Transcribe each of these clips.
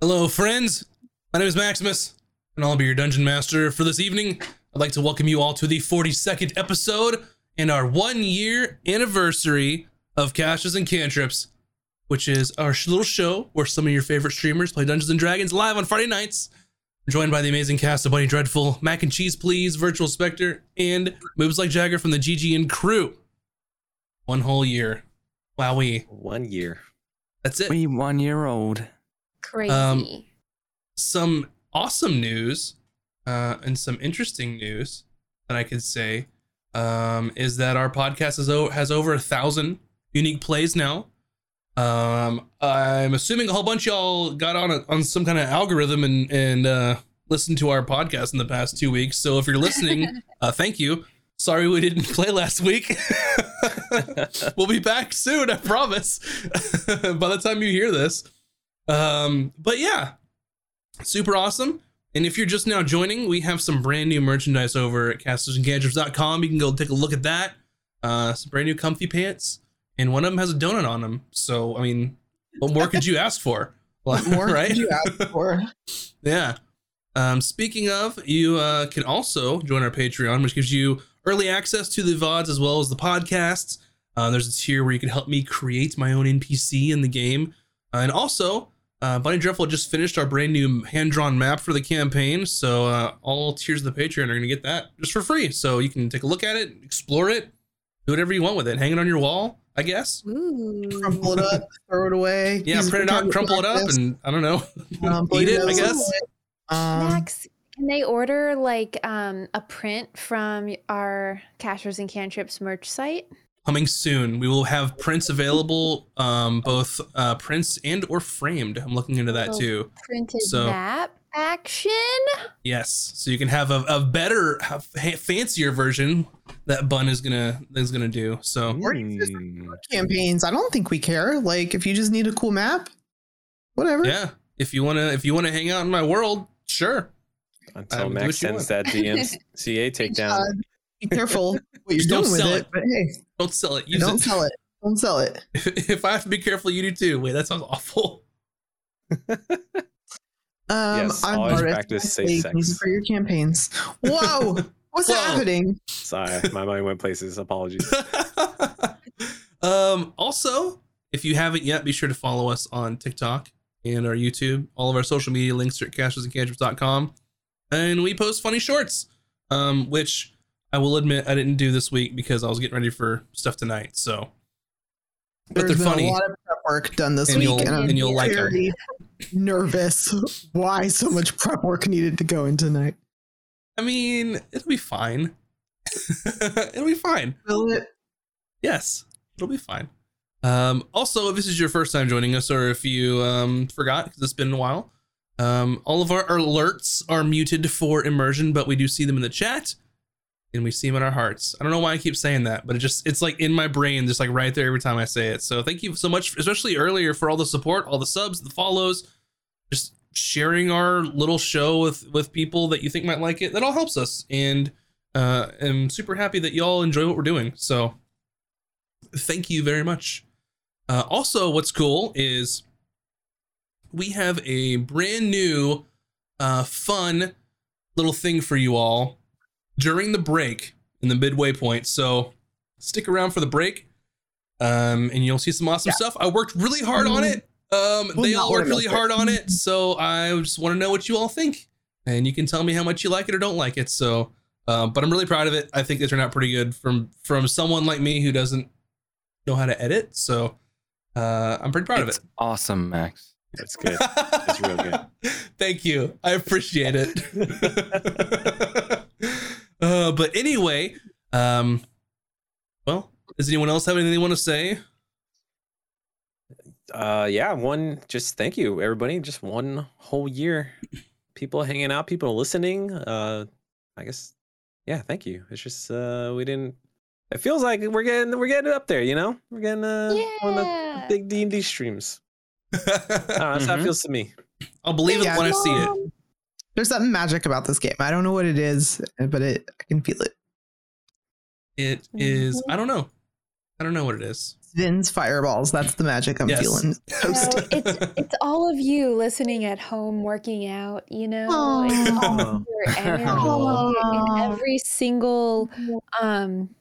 Hello, friends. My name is Maximus, and I'll be your dungeon master for this evening. I'd like to welcome you all to the 42nd episode and our one year anniversary of Casters and Cantrips, which is our little show where some of your favorite streamers play Dungeons and Dragons live on Friday nights. I'm joined by the amazing cast of Bunny Dreadful, Mac and Cheese Please, Virtual Spectre, and Moves Like Jagger from the GG and crew. One whole year. Wowee. One year. That's it. We one year old. Crazy. Um, some awesome news uh, and some interesting news that I could say um, is that our podcast has, o- has over a thousand unique plays now. Um, I'm assuming a whole bunch of y'all got on a, on some kind of algorithm and and uh, listened to our podcast in the past two weeks. So if you're listening, uh, thank you. Sorry we didn't play last week. we'll be back soon, I promise. By the time you hear this. Um, but yeah, super awesome. And if you're just now joining, we have some brand new merchandise over at castersandcantrips.com. You can go take a look at that. Uh, some brand new comfy pants, and one of them has a donut on them. So, I mean, what more could you ask for? What more right? could you ask for? Yeah. Um, speaking of, you uh, can also join our Patreon, which gives you early access to the VODs as well as the podcasts. Uh, there's a tier where you can help me create my own NPC in the game. Uh, and also, uh, Bunny Dreadful just finished our brand new hand drawn map for the campaign. So uh, all tiers of the Patreon are going to get that just for free. So you can take a look at it, explore it, do whatever you want with it. Hang it on your wall, I guess. Ooh. Crumple it up, throw it away. Yeah, use print it out, for crumple it up, practice, and I don't know. um, eat it, I guess. Um, Max, can they order like um, a print from our Casters and Cantrips merch site? Coming soon we will have prints available um both uh prints and or framed i'm looking into that Oh. too Printed So- map action? yes so you can have a, a better a fancier version that bun is gonna is gonna do so Or you just Mm. campaigns. I don't think we care. Like, if you just need a cool map, whatever. yeah if you want to if you want to hang out in my world sure Until Max what you sends that DMCA takedown. Be careful what you're don't doing with sell it. it. But hey, don't sell it use don't it. sell it. Don't sell it. if i have to be careful you do too wait that sounds awful Um, Yes, I'm always practice safe sex. for your campaigns. Whoa, what's Whoa. happening? Sorry, my mind went places. Apologies. um, also, if you haven't yet, be sure to follow us on TikTok and our YouTube. All of our social media links are at castersandcantrips.com. And we post funny shorts, um, which I will admit I didn't do this week because I was getting ready for stuff tonight. So, but There's they're funny. a lot of prep work done this And week, you'll- and I'm and you'll like very nervous. Why so much prep work needed to go in tonight? I mean, it'll be fine. it'll be fine. Will it? Yes, it'll be fine. Um, also, if this is your first time joining us, or if you um, forgot because it's been a while, um, all of our alerts are muted for immersion, but we do see them in the chat, and we see them in our hearts. I don't know why I keep saying that, but it just it's like in my brain, just like right there every time I say it. So thank you so much, especially earlier for all the support, all the subs, the follows, just sharing our little show with with people that you think might like it. That all helps us, and uh, I'm super happy that y'all enjoy what we're doing. So thank you very much. Uh, also, what's cool is we have a brand new, uh, fun little thing for you all during the break in the midway point. So stick around for the break, um, and you'll see some awesome Yeah. stuff. I worked really hard on it. Um, Well, they all worked really about hard on it, so I just want to know what you all think, and you can tell me how much you like it or don't like it. So, uh, but I'm really proud of it. I think it turned out pretty good from from someone like me who doesn't know how to edit. So, uh, I'm pretty proud of it's it. awesome, Max. That's good. It's real good. Thank you. I appreciate it. uh, but anyway, um, well, does anyone else have anything they want to say? Uh, yeah, one. Just thank you, everybody. Just one whole year, people hanging out, people listening. Uh, I guess, yeah, thank you. It's just uh, we didn't. It feels like we're getting we're getting up there. You know, we're getting uh, one of the big D and D streams. I don't know, that's how it Mhm. feels to me. I'll believe Yeah. it when I see it. There's something magic about this game. I don't know what it is, but it I can feel it. It is. I don't know. I don't know what it is. Vin's fireballs. That's the magic I'm Yes. feeling. So it's it's all of you listening at home working out, you know. It's all your energy in every single um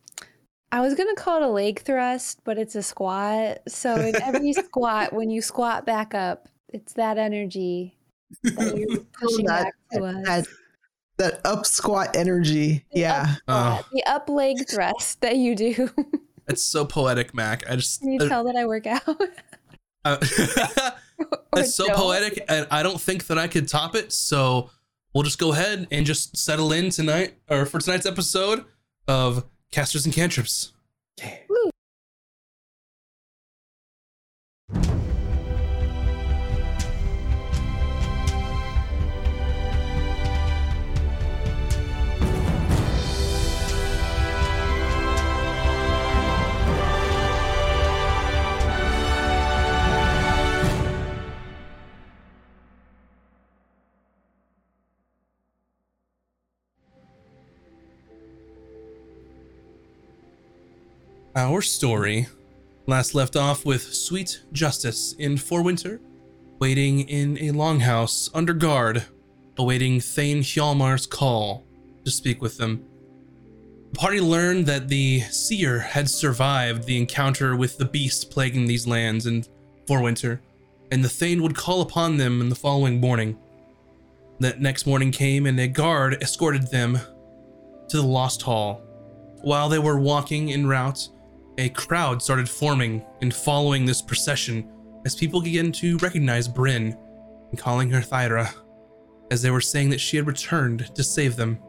I was gonna call it a leg thrust, but it's a squat. So in every squat, when you squat back up, it's that energy that you're that, back to us. that, that up squat energy. The Yeah. Oh, the up leg thrust that you do. it's so poetic, Mac. I just. Can you uh, tell that I work out? uh, it's so don't? poetic, and I don't think that I could top it. So we'll just go ahead and just settle in tonight, or for tonight's episode of Casters and Cantrips. Yeah. Our story last left off with Sweet Justice in Forwinter, waiting in a longhouse under guard, awaiting Thane Hjalmar's call to speak with them. The party learned that the seer had survived the encounter with the beast plaguing these lands in Forwinter, and the Thane would call upon them in the following morning. That next morning came, and a guard escorted them to the Lost Hall. While they were walking en route, a crowd started forming and following this procession as people began to recognize Bryn and calling her Thyra, as they were saying that she had returned to save them.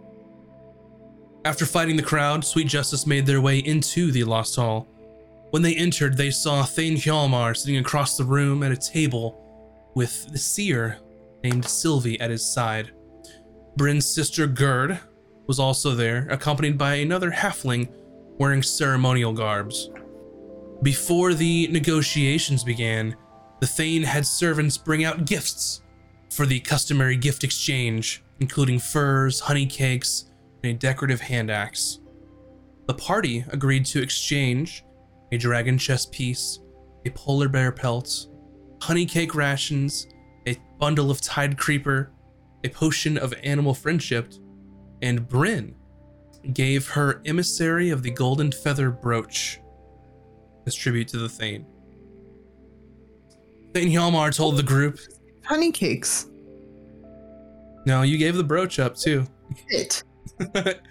After fighting the crowd, Sweet Justice made their way into the Lost Hall. When they entered, they saw Thane Hjalmar sitting across the room at a table with the seer named Sylvie at his side. Bryn's sister Gerd was also there, accompanied by another halfling wearing ceremonial garbs. Before the negotiations began, the Thane had servants bring out gifts for the customary gift exchange, including furs, honey cakes, and a decorative hand axe. The party agreed to exchange a dragon chess piece, a polar bear pelt, honey cake rations, a bundle of tide creeper, a potion of animal friendship, and Bryn gave her emissary of the golden feather brooch as tribute to the Thane. Thane Hjalmar told the group, Honey cakes. No, you gave the brooch up too. It.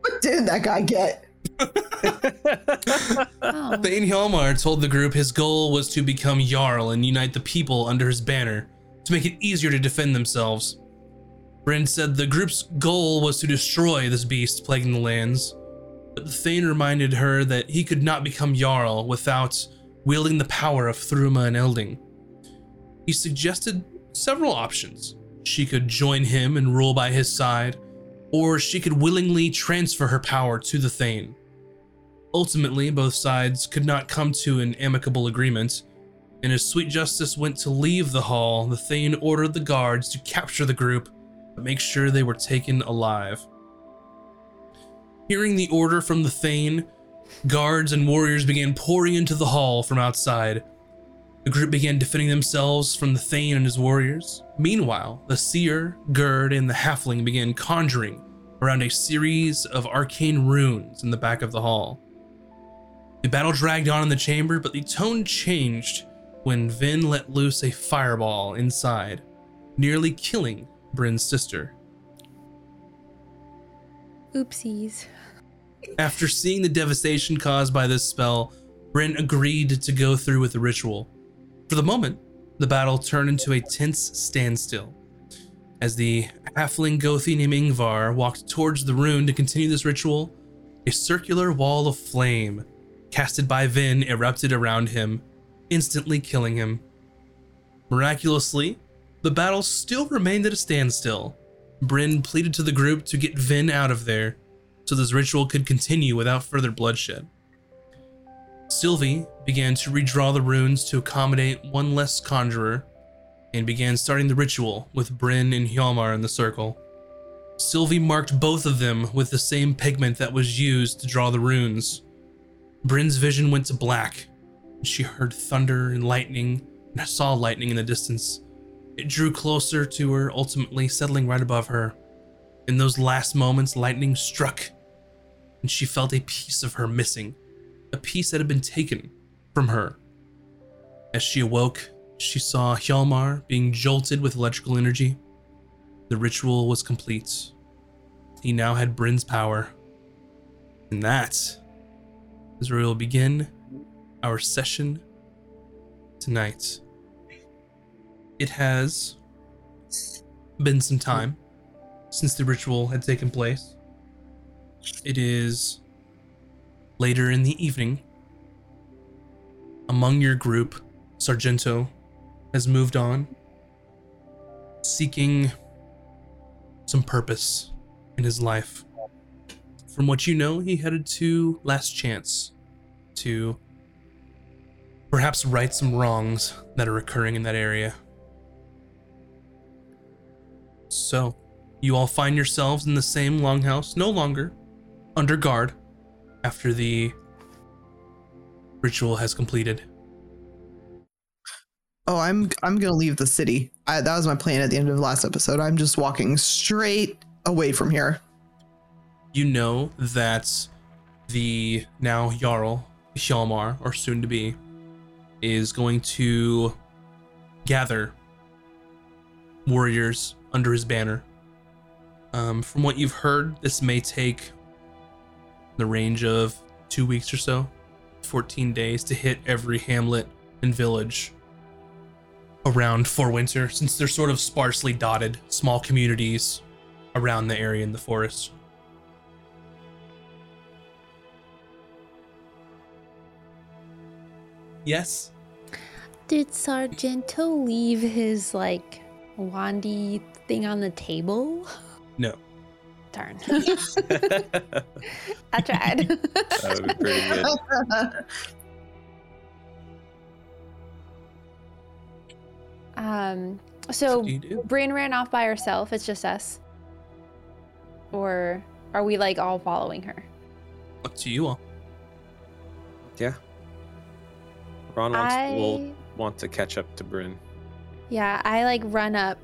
What did that guy get? Oh. Thane Hjalmar told the group his goal was to become Jarl and unite the people under his banner to make it easier to defend themselves. Bryn said the group's goal was to destroy this beast plaguing the lands, but the Thane reminded her that he could not become Jarl without wielding the power of Thruma and Elding. He suggested several options. She could join him and rule by his side, or she could willingly transfer her power to the Thane. Ultimately, both sides could not come to an amicable agreement, and as Sweet Justice went to leave the hall, the Thane ordered the guards to capture the group but make sure they were taken alive. Hearing the order from the Thane, guards and warriors began pouring into the hall from outside. The group began defending themselves from the Thane and his warriors. Meanwhile, the Seer, Gerd, and the Halfling began conjuring around a series of arcane runes in the back of the hall. The battle dragged on in the chamber, but the tone changed when Vin let loose a fireball inside, nearly killing Bryn's sister. Oopsies. After seeing the devastation caused by this spell, Bryn agreed to go through with the ritual. For the moment, the battle turned into a tense standstill. As the halfling Gothi named Ingvar walked towards the rune to continue this ritual, a circular wall of flame casted by Vin erupted around him, instantly killing him. Miraculously, the battle still remained at a standstill. Bryn pleaded to the group to get Vin out of there so this ritual could continue without further bloodshed. Sylvie began to redraw the runes to accommodate one less conjurer and began starting the ritual with Bryn and Hjalmar in the circle. Sylvie marked both of them with the same pigment that was used to draw the runes. Bryn's vision went to black, She heard thunder and lightning and saw lightning in the distance. It drew closer to her, ultimately settling right above her. In those last moments, lightning struck, and she felt a piece of her missing, a piece that had been taken from her. As she awoke, she saw Hjalmar being jolted with electrical energy. The ritual was complete. He now had Bryn's power. And that is where we will begin our session tonight. It has been some time since the ritual had taken place. It is later in the evening. Among your group, Sargento has moved on, seeking some purpose in his life. From what you know, he headed to Last Chance to perhaps right some wrongs that are occurring in that area. So, you all find yourselves in the same longhouse, no longer under guard after the ritual has completed. Oh, I'm I'm gonna leave the city. I, that was my plan at the end of the last episode. I'm just walking straight away from here. You know that the now Jarl, Hjalmar, or soon to be, is going to gather warriors under his banner. Um, from what you've heard, this may take the range of two weeks or so, 14 days to hit every hamlet and village around Forwinter, since they're sort of sparsely dotted, small communities around the area in the forest. Yes. Did Sargento leave his like wandy thing on the table? No. Darn. I tried. That would be pretty good. um so What do do? Bryn ran off by herself, it's just us. Or are we like all following her? Up to you all. yeah. Ron wants, I will want to catch up to Bryn. Yeah, I like run up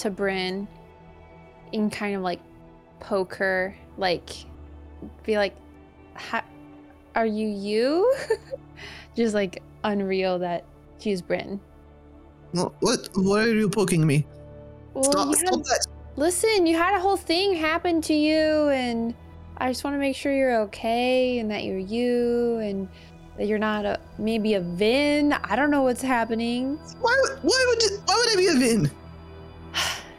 to Bryn and kind of like poke her, like be like, "Are you you?" Just like unreal that she's Bryn. What? What what are you poking me? Well, stop! you Stop that! listen, you had a whole thing happen to you, and I just want to make sure you're okay and that you're you and that you're not a maybe a Vin. I don't know what's happening. Why? Why would you? Why would I be a Vin?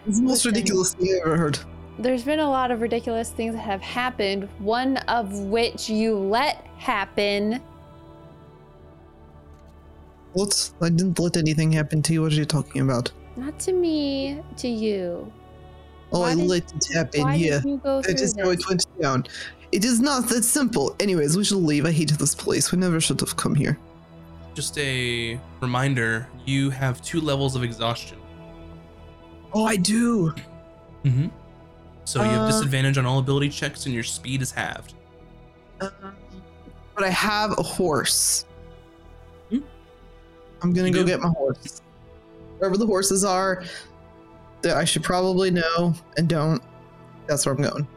It's the most Listen. ridiculous thing I've ever heard. There's been a lot of ridiculous things that have happened, one of which you let happen. What? I didn't let anything happen to you. What are you talking about? Not to me, to you. Oh, Why I did- let it happen. Why Yeah, did you go through that is this? how it went down. It is not that simple. Anyways, we should leave. I hate this place. We never should have come here. Just a reminder you have two levels of exhaustion. Oh, I do. Mm-hmm. So you have Uh, disadvantage on all ability checks and your speed is halved. Um, but I have a horse. Hmm? I'm gonna You go do? get my horse. Wherever the horses are, that I should probably know and don't. That's where I'm going.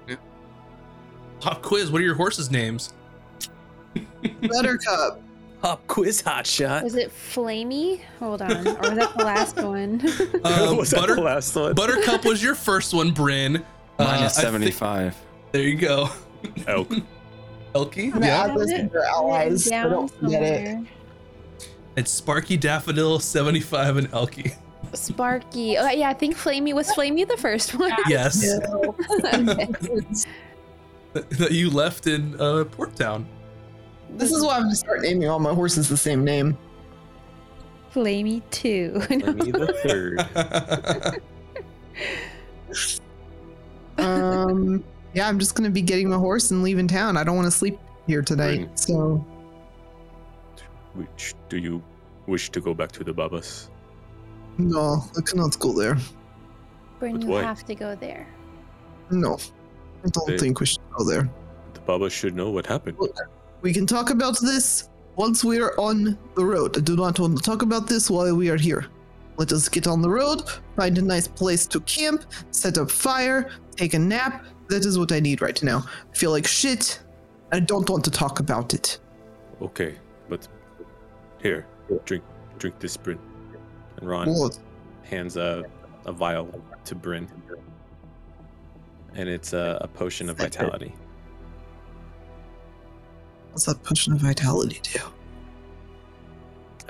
Pop quiz, what are your horses' names? Buttercup. Hop quiz hot shot. Was it Flamey? Hold on. Or was that the last one? Um, was that the last one? Buttercup was your first one, Bryn. Uh, Minus I think- 75. there you go. Elk. Elky? I'm gonna Yeah. add this to your allies. so Down don't forget it. It's Sparky, Daffodil, 75, and Elky. Sparky. Oh, yeah, I think Flamey was Flamey the first one. Yes. That you left in uh, Port Town. This is why I'm gonna start naming all my horses the same name. Flamey 2. Lemmy the third. Um, yeah, I'm just gonna be getting my horse and leaving town. I don't want to sleep here tonight. Right. So Which do you wish to go back to the Babas? no, I cannot go there. Bryn, But you why? have to go there. No, I don't Okay. think we should go there. The Babas should know what happened. We can talk about this once we are on the road, I do not want to talk about this while we are here. Let us get on the road, find a nice place to camp, set up fire, take a nap. That is what I need right now. I feel like shit. I don't want to talk about it. Okay, but here, drink, drink this, Bryn. And Ron What? hands a, a vial to Bryn, and it's a, a potion of vitality. What's that potion of vitality do?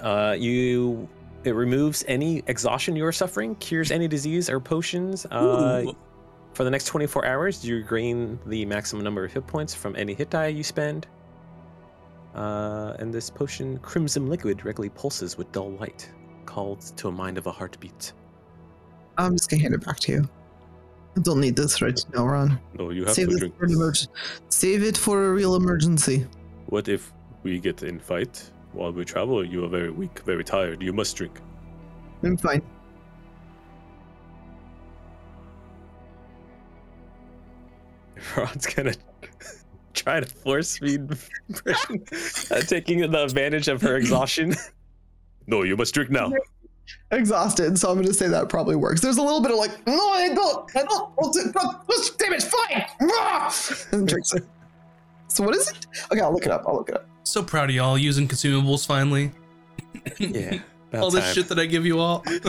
Uh, you it removes any exhaustion you are suffering, cures any disease or potions. Uh, for the next 24 hours, you gain the maximum number of hit points from any hit die you spend. Uh, and this potion, Crimson Liquid, directly pulses with dull light, called to a mind of a heartbeat. I'm just gonna hand it back to you. I don't need this right now, Ron. No, you have Save to drink. for an this. emergency. Save it for a real emergency. What if we get in fight while we travel? You are very weak, very tired. You must drink. I'm fine. Ron's gonna try to force feed Bryn, uh, taking the advantage of her exhaustion. no, you must drink now. Exhausted, so I'm gonna say that probably works. There's a little bit of like, no, I don't, I don't want to, but- but damn it, fine. Ah! And drinks it. So what is it? Okay, I'll look it up. I'll look it up. So proud of y'all using consumables finally. Yeah. all this shit that I give you all. I've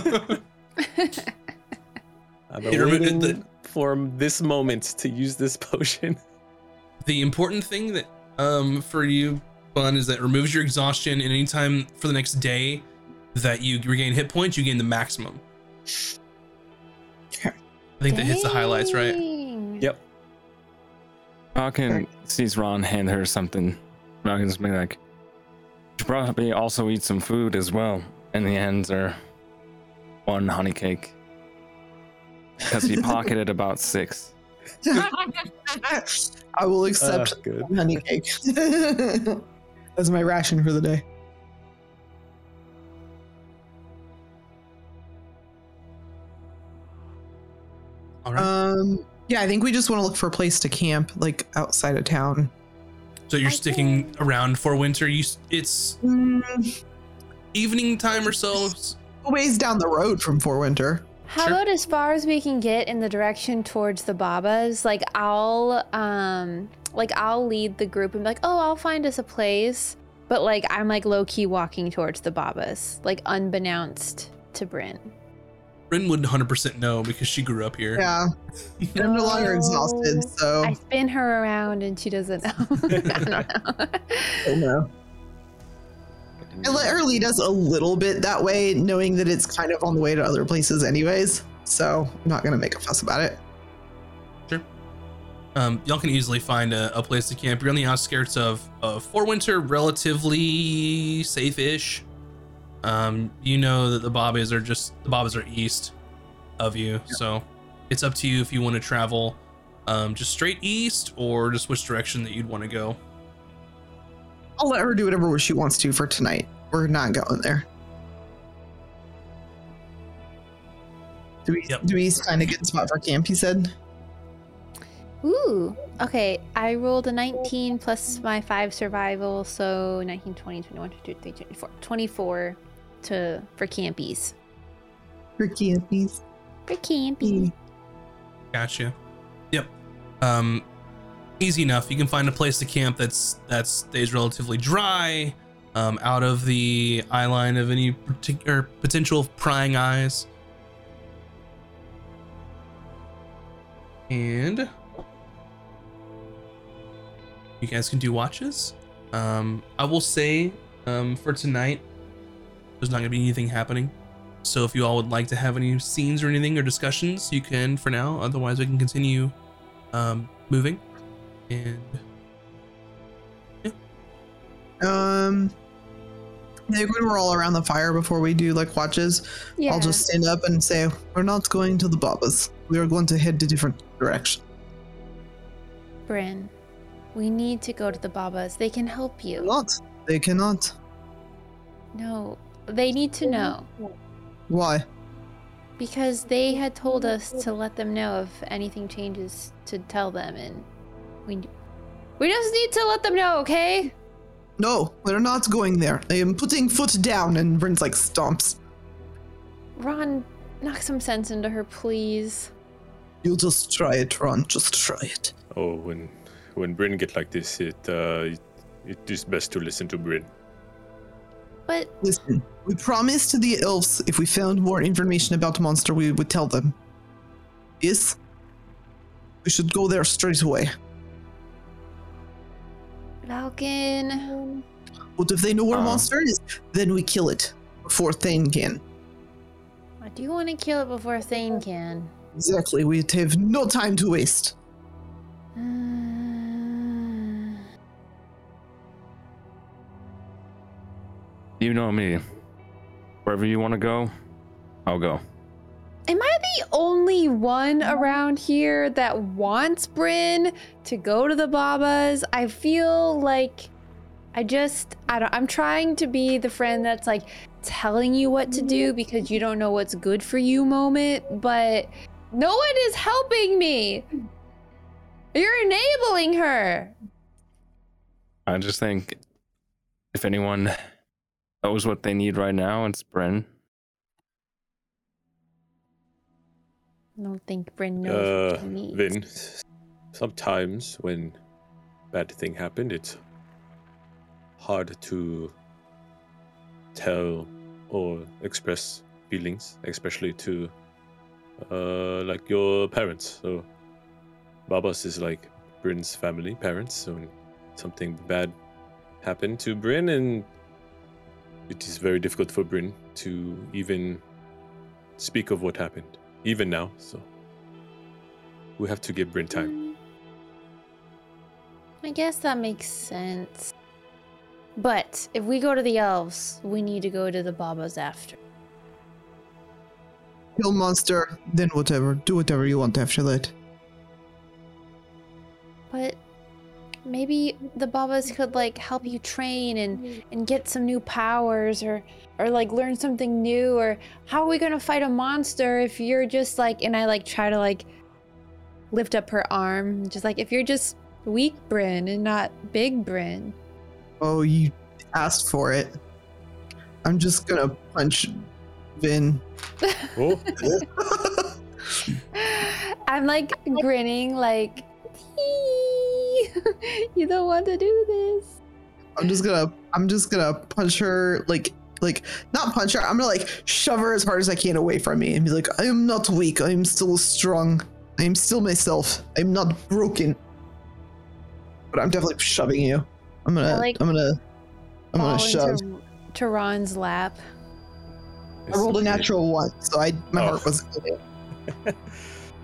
been It remo- waiting the- for this moment to use this potion. the important thing that um for you bun is that it removes your exhaustion and anytime for the next day that you regain hit points you gain the maximum i think that hits the highlights right Dang. Yep. Falcon sees Ron hand her something. Falcon's be like, "You should probably also eat some food as well." And the hands are one honey cake because he pocketed about six. I will accept good. honey cake as my ration for the day. all right Um, yeah, I think we just want to look for a place to camp, like outside of town. so you're I sticking think- around for winter you it's Mm, evening time or so a ways down the road from Fort Winter. How Sure. about as far as we can get in the direction towards the Babas? Like I'll um like I'll lead the group and be like, "Oh, I'll find us a place." But like I'm like low key walking towards the Babas, like unbeknownst to Bryn. Bryn would 100% know because she grew up here Yeah, I'm no longer exhausted, Oh, so I spin her around and she doesn't know. I don't know. I don't know. I let her lead us a little bit that way, knowing that it's kind of on the way to other places, anyways. So I'm not gonna make a fuss about it. um, y'all can easily find a, a place to camp. You're on the outskirts of, of Fort Winter, relatively safe-ish. Um, you know that the Babas are just the Babas are east of you, so it's up to you if you want to travel um, just straight east or just which direction that you'd want to go. I'll let her do whatever she wants to for tonight. We're not going there. Do we Yep. do we find a good spot for camp? He said. Ooh. Okay, I rolled a 19 plus my 5 survival, so 19, 20, 21, 22, 23, 24. 24 to for campies. For campies. For campies. Gotcha. Yep. Um, easy enough. You can find a place to camp that's that stays relatively dry, um, out of the eye line of any particular potential prying eyes. And you guys can do watches. Um, I will say, um, for tonight, there's not gonna be anything happening. So if you all would like to have any scenes or anything or discussions, you can for now. Otherwise, we can continue um, moving. And yeah. Um. I think when we're all around the fire before we do like watches, Yeah. I'll just stand up and say, "We're not going to the Babas. We are going to head to different direction." Bryn, we need to go to the Babas. They can help you. Not. They cannot. No, they need to know Why? because they had told us to let them know if anything changes to tell them, and we we just need to let them know, okay? No, we're not going there. I am putting foot down, and Bryn's like stomps. Ron, knock some sense into her, please. You just try it, Ron. Just try it. Oh, when when Bryn get like this, it uh, it, it is best to listen to Bryn. But Listen, we promised the elves if we found more information about the monster, we would tell them. Yes? We should go there straight away. Falcon, But if they know where a Uh. monster is, then we kill it before Thane can. I do want to kill it before Thane can. Exactly, we have no time to waste. Mm, You know me. Wherever you want to go, I'll go. Am I the only one around here that wants Bryn to go to the Babas? I feel like I just I don't I'm trying to be the friend that's like telling you what to do because you don't know what's good for you moment, but no one is helping me. You're enabling her. I just think if anyone knows what they need right now, it's Bryn. I don't think Bryn knows Uh, what she needs. Vin, sometimes when bad thing happened, it's hard to tell or express feelings, especially to uh, like your parents. So Babas is like Bryn's family, parents. So when something bad happened to Bryn, and it is very difficult for Bryn to even speak of what happened, even now. So we have to give Bryn time. Mm. I guess that makes sense. But if we go to the elves, we need to go to the Babas after. Kill monster, then whatever. Do whatever you want after that. But maybe the Babas could like help you train and and get some new powers or or like learn something new or how are we going to fight a monster if you're just like and I like try to like lift up her arm just like if you're just weak Bryn and not big Bryn. Oh, you asked for it. I'm just gonna punch Vin. Oh, I'm like grinning, like, you don't want to do this. I'm just gonna I'm just gonna punch her like like not punch her, I'm gonna like shove her as hard as I can away from me and be like, I am not weak, I am still strong. I am still myself. I'm not broken. But I'm definitely shoving you. I'm gonna I, like, I'm gonna I'm gonna shove. into, to Ron's lap. I rolled a natural one, so I my Oh. heart was good.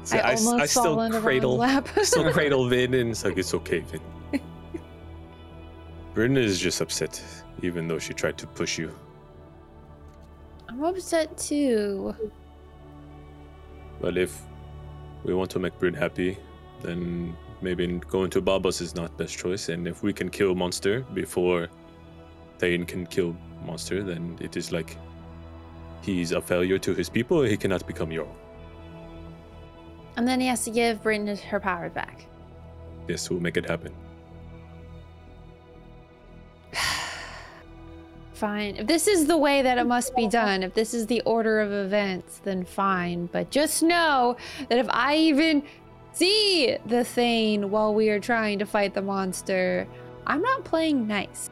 See, I, I, almost I still into cradle, lap. still cradle Vin, and it's like it's okay, Vin. Bryn is just upset, even though she tried to push you. I'm upset too. But if we want to make Bryn happy, then maybe going to Babas is not best choice. And if we can kill monster before Thane can kill monster, then it is like he's a failure to his people. He cannot become your. And then he has to give his- her powers back. This will make it happen. Fine. If this is the way that it must be done, if this is the order of events, then fine. But just know that if I even see the Thane while we are trying to fight the monster, I'm not playing nice.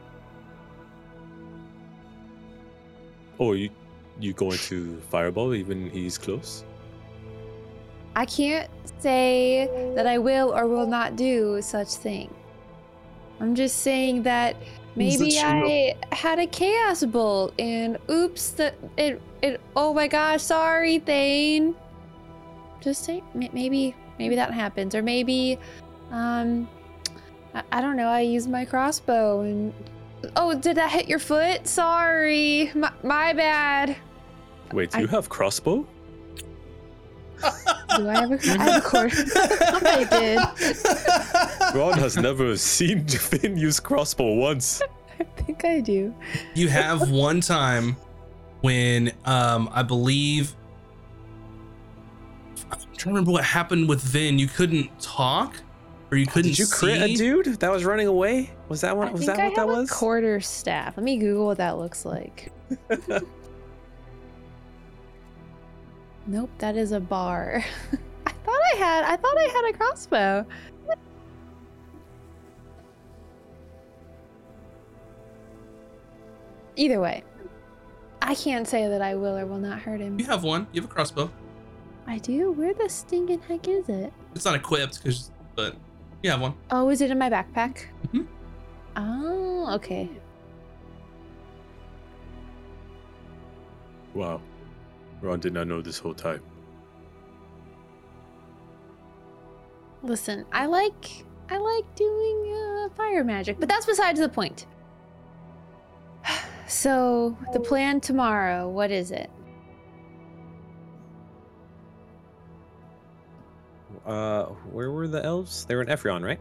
Oh, you you going to fireball even he's close? I can't say that I will or will not do such thing. I'm just saying that maybe I had a chaos bolt and oops, that it it. Oh my gosh, sorry, Thane. Just say maybe maybe that happens, or maybe, um, I, I don't know. I used my crossbow and oh, did that hit your foot? Sorry, my, my bad. Wait, I- you have crossbow? Do I have a, I have a cord? I did. Ron has never seen Finn use crossbow once. I think I do. you have one time when um I believe I'm trying to remember what happened with Vin. You couldn't talk, or you couldn't Did you crit see. a dude that was running away? Was that I one? Was that I what have that a was? quarter staff. Let me Google what that looks like. Nope, that is a bar. I thought I had. I thought I had a crossbow. Either way, I can't say that I will or will not hurt him. You have one. You have a crossbow. I do. Where the stinking heck is it? It's not equipped, cause, but you have one. Oh, is it in my backpack? Mhm. Oh, okay. Wow. Ron did not know this whole time. Listen, I like I like doing uh, fire magic, but that's besides the point. So, the plan tomorrow, what is it? Uh, where were the elves? They were in Ephrion, right?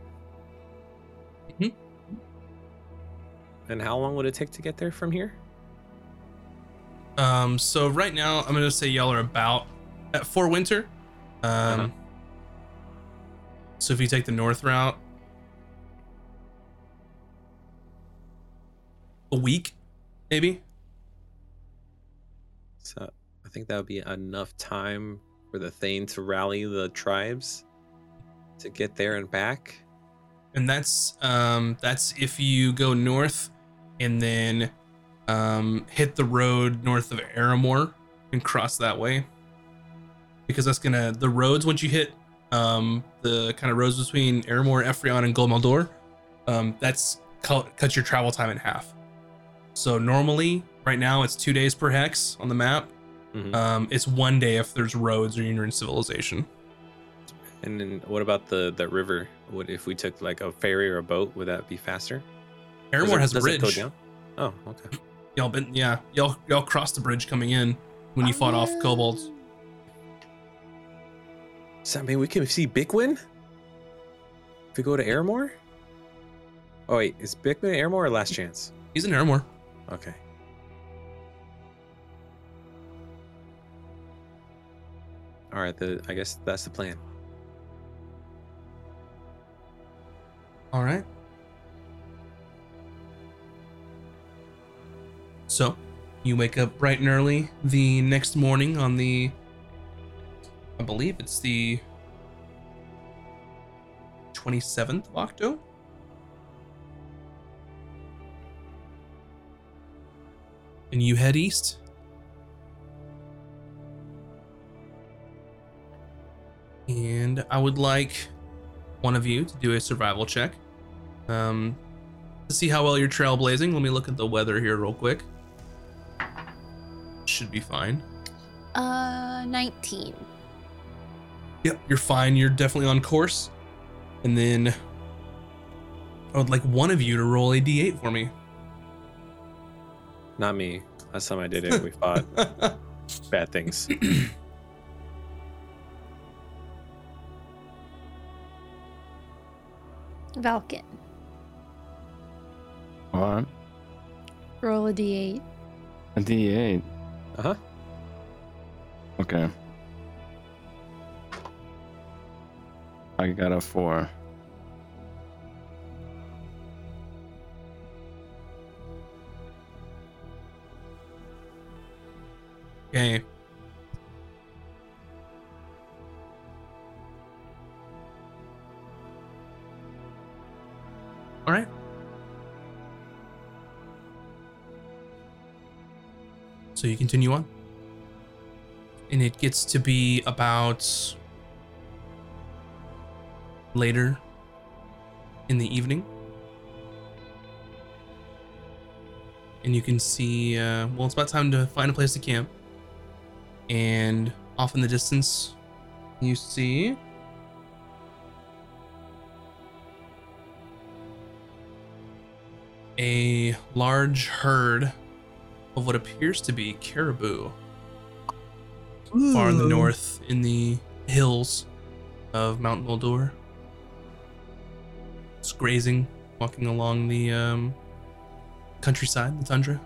Mm-hmm. And how long would it take to get there from here? Um, so right now I'm gonna say y'all are about at for winter. Um, Uh-huh. so if you take the north route, a week, maybe. So I think that would be enough time for the Thane to rally the tribes to get there and back. and that's um that's if you go north and then um hit the road north of Aramore and cross that way because that's gonna the roads once you hit um the kind of roads between Aramore, Ephrion, and Golmaldor um that's cut, cuts your travel time in half so normally right now it's two days per hex on the map Mhm. um it's one day if there's roads or you're in civilization And then what about the the river? Would if we took like a ferry or a boat, would that be faster? Aramore has a does it go bridge? Oh, okay. Y'all been yeah, y'all y'all crossed the bridge coming in when you fought off oh, kobolds. Does that mean we can see Bigwin? If we go to Aramore? Oh wait, is Bigwin Aramore or Last Chance? He's in Aramore. Okay. All right, the I guess that's the plan. All right. So, you wake up bright and early the next morning on the I believe it's the 27th of Octo. And you head east. And I would like one of you to do a survival check. Um, to see how well you're trailblazing, let me look at the weather here real quick. Should be fine. Uh, 19. Yep, you're fine. You're definitely on course. And then I would like one of you to roll a d8 for me. Not me. Last time I did it, we fought bad things. Falcon. What? Roll a d8. A D8. Uh huh. Okay. I got a four. okay. So you continue on. And it gets to be about later in the evening. And you can see, uh, well, it's about time to find a place to camp. And off in the distance, you see a large herd of what appears to be caribou. Ooh. Far in the north, in the hills of Mount Muldur. It's grazing, walking along the um, countryside, the tundra.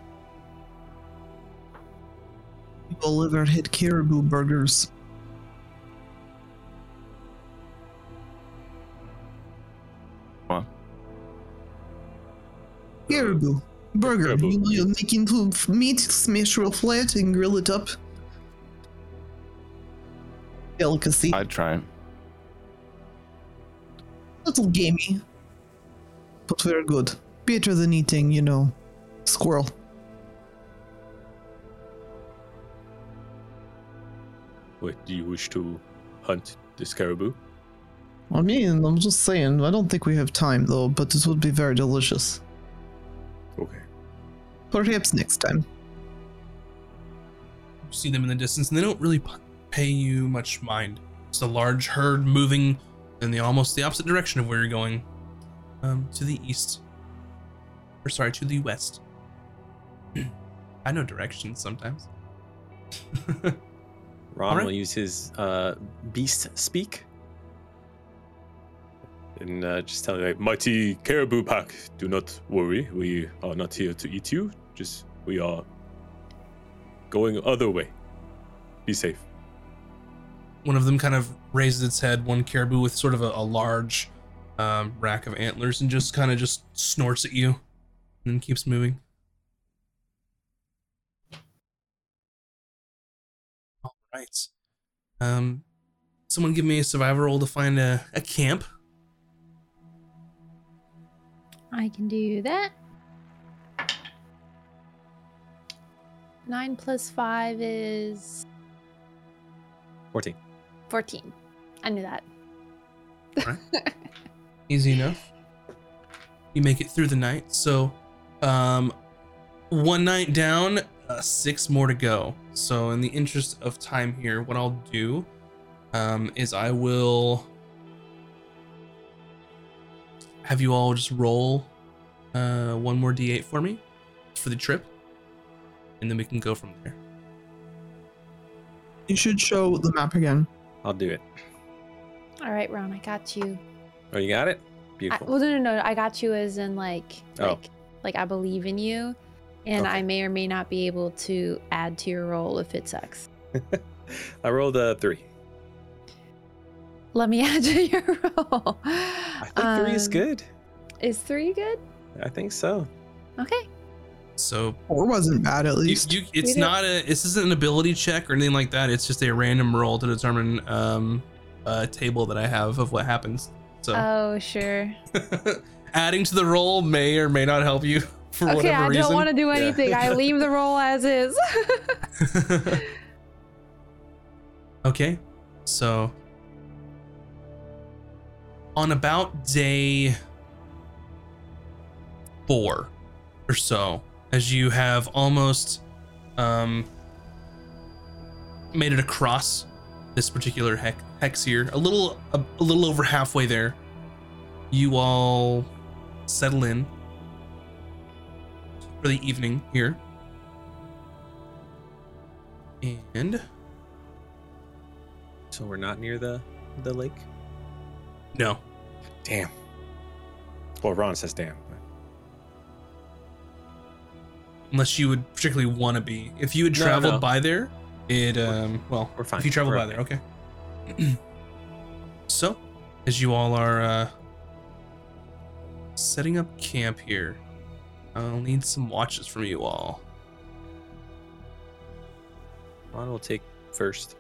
Bolivar hit caribou burgers. What? Caribou. Burger. You know, you make into f- meat, smash real flat, and grill it up. Delicacy. I'd try little gamey, but very good. Better than eating, you know, squirrel. Wait, do you wish to hunt this caribou? I mean, I'm just saying, I don't think we have time though, but this would be very delicious. Okay. Perhaps next time. You see them in the distance, and they don't really pay you much mind. It's a large herd moving in the almost the opposite direction of where you're going, um, to the east, or sorry, to the west. I know directions sometimes. Ron Alright. will use his uh, beast speak. And uh, just tell you, like, mighty caribou pack, do not worry. We are not here to eat you. Just we are going other way. Be safe. One of them kind of raises its head, one caribou with sort of a, a large um, rack of antlers, and just kind of just snorts at you, and then keeps moving. All right. Um, someone give me a survival roll to find a, a camp. I can do that. Nine plus five is 14. 14. I knew that. Easy enough. You make it through the night. So, um, one night down, uh, six more to go. So, in the interest of time here, what I'll do um, is I will have you all just roll uh, one more d8 for me for the trip, and then we can go from there. You should show the map again. I'll do it. All right, Ron, I got you. Oh, you got it? I, Beautiful. well, no, no, no. I got you as in like, Oh. like, like I believe in you, and Okay. I may or may not be able to add to your roll if it sucks. I rolled a three. Let me add to your roll. I think three is Um, good. Is three good? I think so. Okay. So Four wasn't bad at least. you, it's not a. This isn't an ability check or anything like that. It's just a random roll to determine um, a table that I have of what happens. So Oh, sure. adding to the roll may or may not help you for Okay, whatever I reason. don't want to do Yeah. anything. I leave the roll as is. okay, so on about day four or so, as you have almost um, made it across this particular hex, hex here, a little a, a little over halfway there, you all settle in for the evening here. And So we're not near the the lake. no, Damn. Well, Ron says damn. Unless you would particularly want to be. If you had No, traveled no. by there, it um well, We're fine. if you travel We're by there, okay. so, as you all are uh setting up camp here, I'll need some watches from you all. Ron will take first.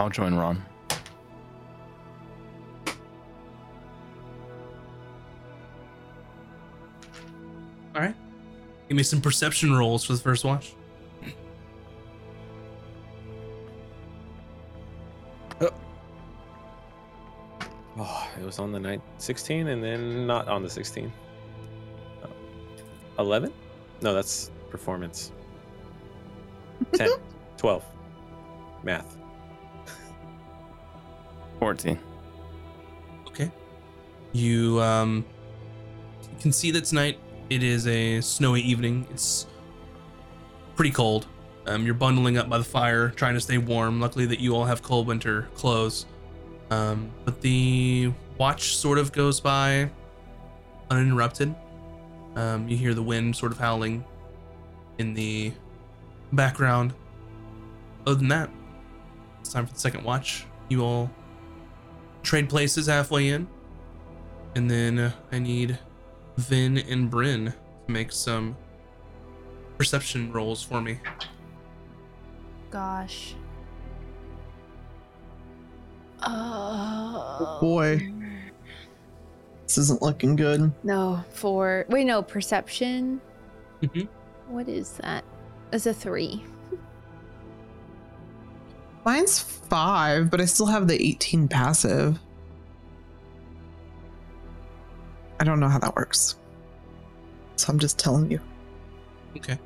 I'll join Ron. All right. Give me some perception rolls for the first watch. Oh, it was on the night 16 and then not on the 16. Oh. 11? No, that's performance. 10, 12. Math. 14. Okay. You um you can see that tonight it is a snowy evening. It's pretty cold. Um, you're bundling up by the fire, trying to stay warm. Luckily that you all have cold winter clothes. Um, but the watch sort of goes by uninterrupted. Um, you hear the wind sort of howling in the background. Other than that, it's time for the second watch. You all trade places halfway in And then uh, I need Vin and Bryn to make some perception rolls for me. Gosh. Oh Boy, this isn't looking good. No, for wait, no perception. Mhm. What is that? It's a three. Mine's five, but I still have the 18 passive. I don't know how that works. So I'm just telling you. Okay.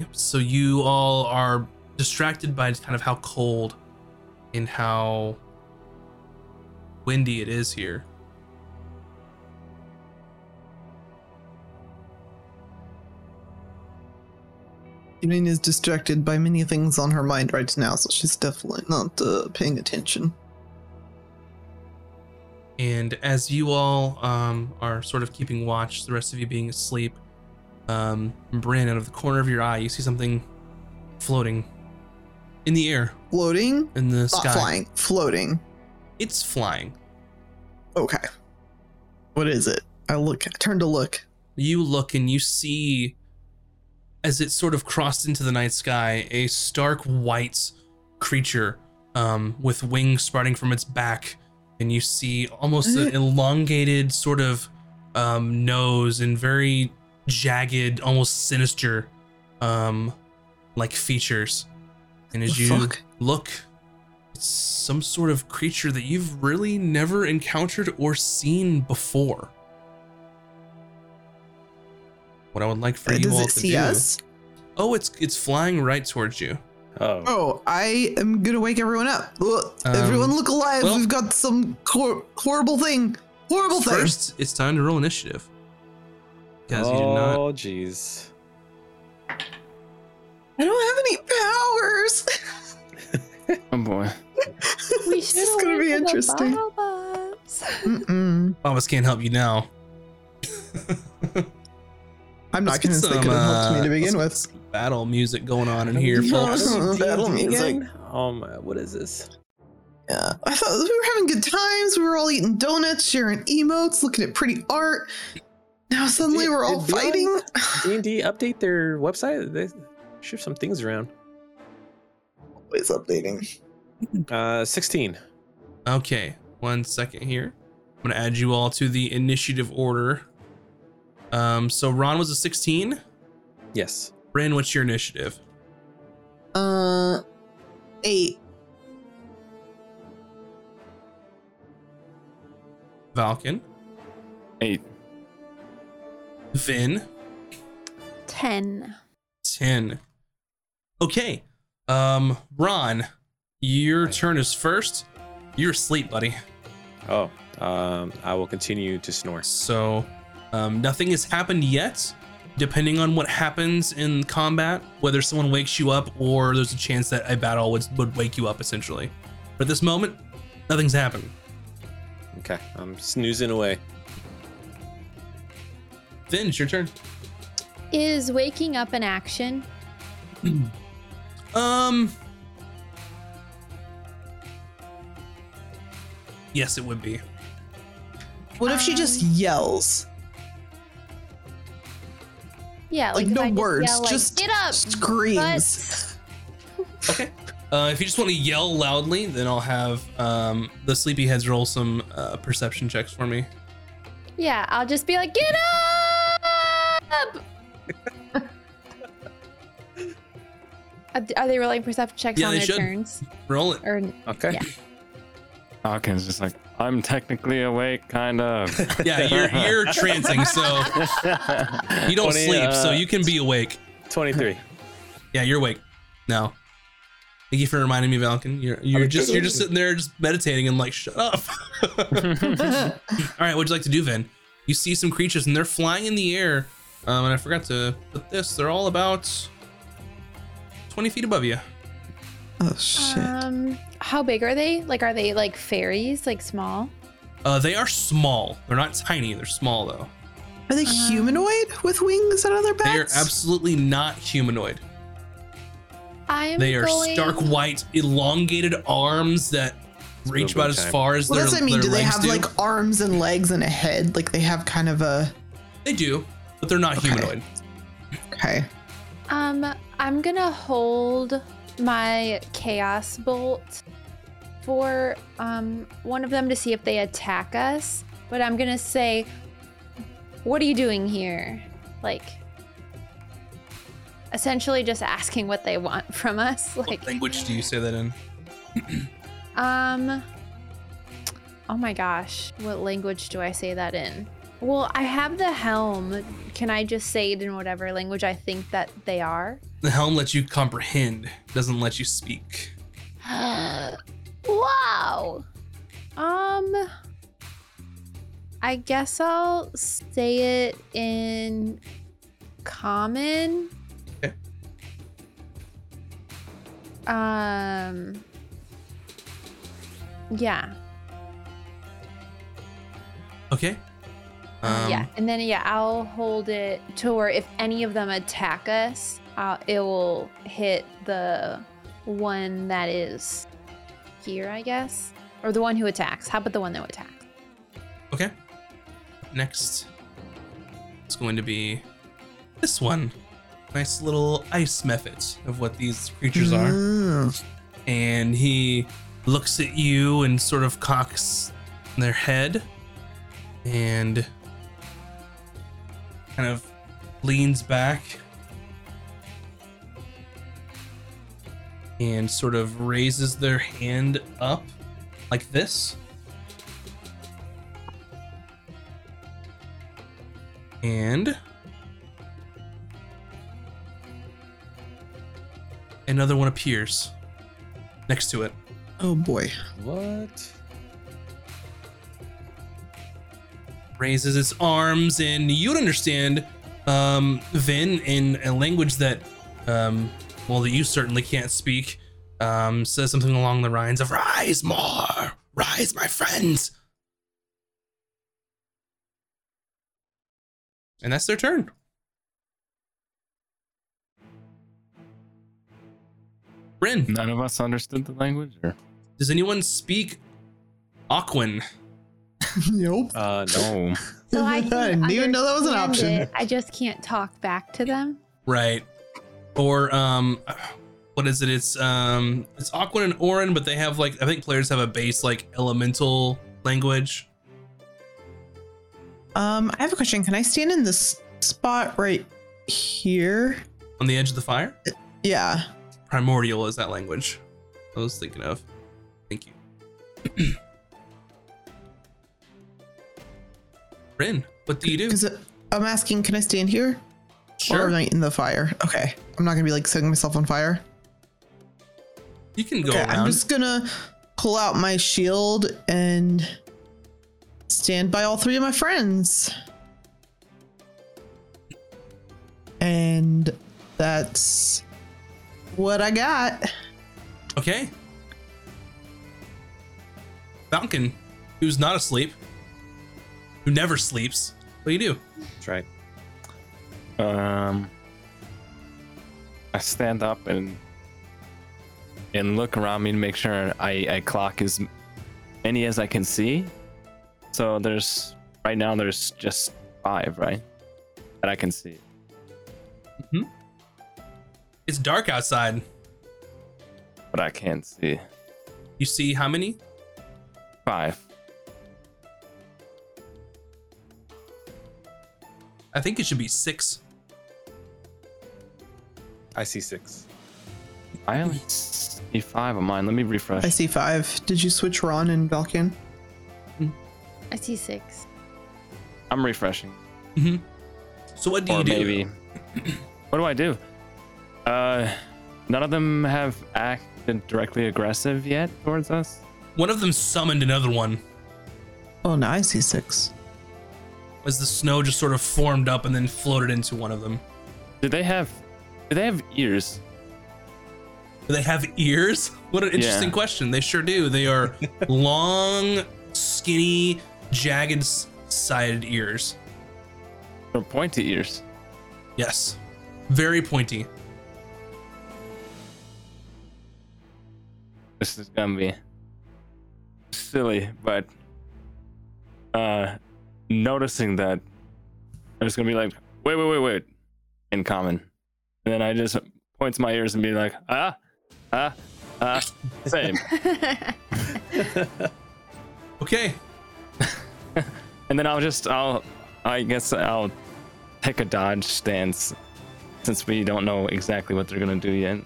Yep. So you all are distracted by kind of how cold and how windy it is here. Evening is distracted by many things on her mind right now, so she's definitely not uh, paying attention. And as you all um, are sort of keeping watch, the rest of you being asleep, um, Bryn, out of the corner of your eye, you see something floating in the air Floating? in the Not sky. flying. Floating. It's flying. Okay. What is it? I look. I turn to look. You look and you see, as it sort of crossed into the night sky, a stark white creature um, with wings sprouting from its back. And you see almost an elongated sort of um, nose and very jagged, almost sinister um, like features. And as you fuck? look, it's some sort of creature that you've really never encountered or seen before. What I would like for Uh, you Does all it to see do. us? Oh, it's it's flying right towards you. Oh, Oh, I am gonna wake everyone up. Look, Um, everyone look alive. well- We've got some hor- horrible thing. Horrible thing. First, it's time to roll initiative. Because you did not. Oh, jeez. I don't have any powers. Oh boy. We this is gonna be interesting. Mm-mm. Babas can't help you now. I'm not Let's get they some, could have helped me uh, to begin let's with. Battle music going on in here, No, folks. Battle music. again? Um, what is this? Yeah, I thought we were having good times. We were all eating donuts, sharing emotes, looking at pretty art. Now suddenly Did- we're all did fighting. D&D update their website? They shift some things around. Always updating. Uh, 16. Okay, one second here. I'm gonna add you all to the initiative order. Um, so Ron was a 16. Yes. Bryn, what's your initiative? Uh, eight. Valken, Eight. Vin, Ten. 10. Okay. Um, Ron, your turn is first. You're asleep, buddy. Oh, um, I will continue to snore. So, um, nothing has happened yet. Depending on what happens in combat, whether someone wakes you up or there's a chance that a battle would, would wake you up, essentially. But at this moment, nothing's happened. Okay, I'm snoozing away. Vin, it's your turn. Is waking up an action? Um. Yes, it would be. What if she just yells? Yeah, Like, like, no I just words, yell, like, just get up. screams. But Okay. Uh, if you just want to yell loudly, then I'll have um, the sleepyheads roll some uh, perception checks for me. yeah, I'll just be like, get up. Are are they rolling perception checks Yeah, on they their should. turns? Roll it. Or Okay. Yeah. Hawkins just like, I'm technically awake, kind of. Yeah, you're you're trancing, so you don't 20, sleep, so uh, you can be awake. 23. Yeah, you're awake. No. Thank you for reminding me, Valken. You're you're just you're just sitting there just meditating and like shut up. All right, what'd you like to do, Vin? You see some creatures and they're flying in the air. Um, and I forgot to put this. They're all about twenty feet above you. Oh shit. um, how big are they? Like, are they like fairies? Like small? Uh, they are small. They're not tiny. They're small though. Are they humanoid with wings and other bats? They are absolutely not humanoid. I'm They are going... stark white, elongated arms that reach boom about as far as Well, their, that's what I mean. Do they have do. like arms and legs and a head? Like they have kind of a. They do, but they're not Okay. humanoid. Okay. Um, I'm gonna hold my chaos bolt for um one of them to see if they attack us. But I'm gonna say, "What are you doing here?" Like, essentially just asking what they want from us. Like, What language do you say that in? um, oh my gosh, what language do I say that in? Well, I have the helm. Can I just say it in whatever language I think that they are? The helm lets you comprehend, doesn't let you speak. wow. Um I guess I'll say it in common. Okay. Um Yeah. Okay. Um, yeah, and then yeah, I'll hold it to where if any of them attack us, uh, it will hit the one that is here, I guess, or the one who attacks. How about the one that attacks? Okay. Next, it's going to be this one. Nice little ice mephit of what these creatures are. Mm. And he looks at you and sort of cocks their head and kind of leans back and sort of raises their hand up like this. And another one appears next to it. Oh boy. What? Raises its arms, and you'd understand um, Vin in a language that, um, well, that you certainly can't speak. Um, says something along the lines of "Rise more, rise, my friends," and that's their turn. Bryn, None of us understood the language, or does anyone speak Aquan? nope. Uh, no. no? So I can didn't even know that was an option. it, I just can't talk back to them. Right. Or um what is it? It's um it's Aquan and Auran, but they have like I think players have a base like elemental language. Um, I have a question. Can I stand in this spot right here? On the edge of the fire? Yeah. Primordial is that language. I was thinking of. Thank you. Bryn, what do you do? Because I'm asking, can I stand here? Sure. Or am. I in the fire? Okay. I'm not gonna be like setting myself on fire. You can go okay, around. I'm just gonna pull out my shield and stand by all three of my friends. And that's what I got. Okay. Falcon, who's not asleep, who never sleeps. What do you do? That's right. Um, I stand up and and look around me to make sure I, I clock as many as I can see. So there's right now there's just five, right? That I can see. hmm It's dark outside. But I can't see. You see how many? Five. I think it should be six. I see six. I only see five of mine. Let me refresh. I see five. Did you switch Ron and Valkan? I see six. I'm refreshing. Mm-hmm. So what do or you do? maybe what do I do? Uh none of them have acted directly aggressive yet towards us. One of them summoned another one Oh, now I see six. As the snow just sort of formed up and then floated into one of them. Do they have do they have ears? Do they have ears? What an interesting Yeah. question. They sure do. They are long, skinny, jagged sided ears. Or pointy ears? Yes. Very pointy. This is gonna be silly, but uh, noticing that I'm just gonna be like, wait, wait, wait, wait, in common, and then I just point to my ears and be like, ah, ah, ah, same, Okay. and then I'll just, I'll, I guess I'll take a dodge stance since we don't know exactly what they're gonna do yet.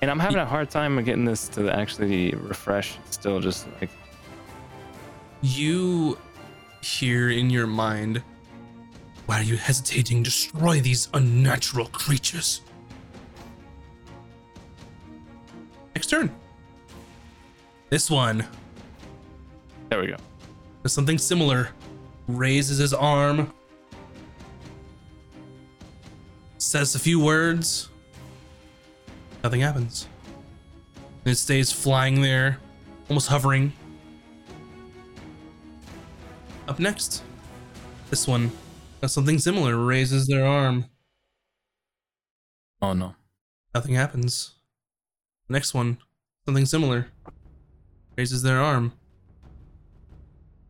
And I'm having a hard time getting this to actually refresh. It's still just like You hear in your mind, why are you hesitating? Destroy these unnatural creatures. Next turn. This one there we go. does something similar. Raises his arm. Says a few words. Nothing happens. And it stays flying there, almost hovering. Up next, this one does something similar. Raises their arm. Oh no. Nothing happens. Next one, something similar. Raises their arm.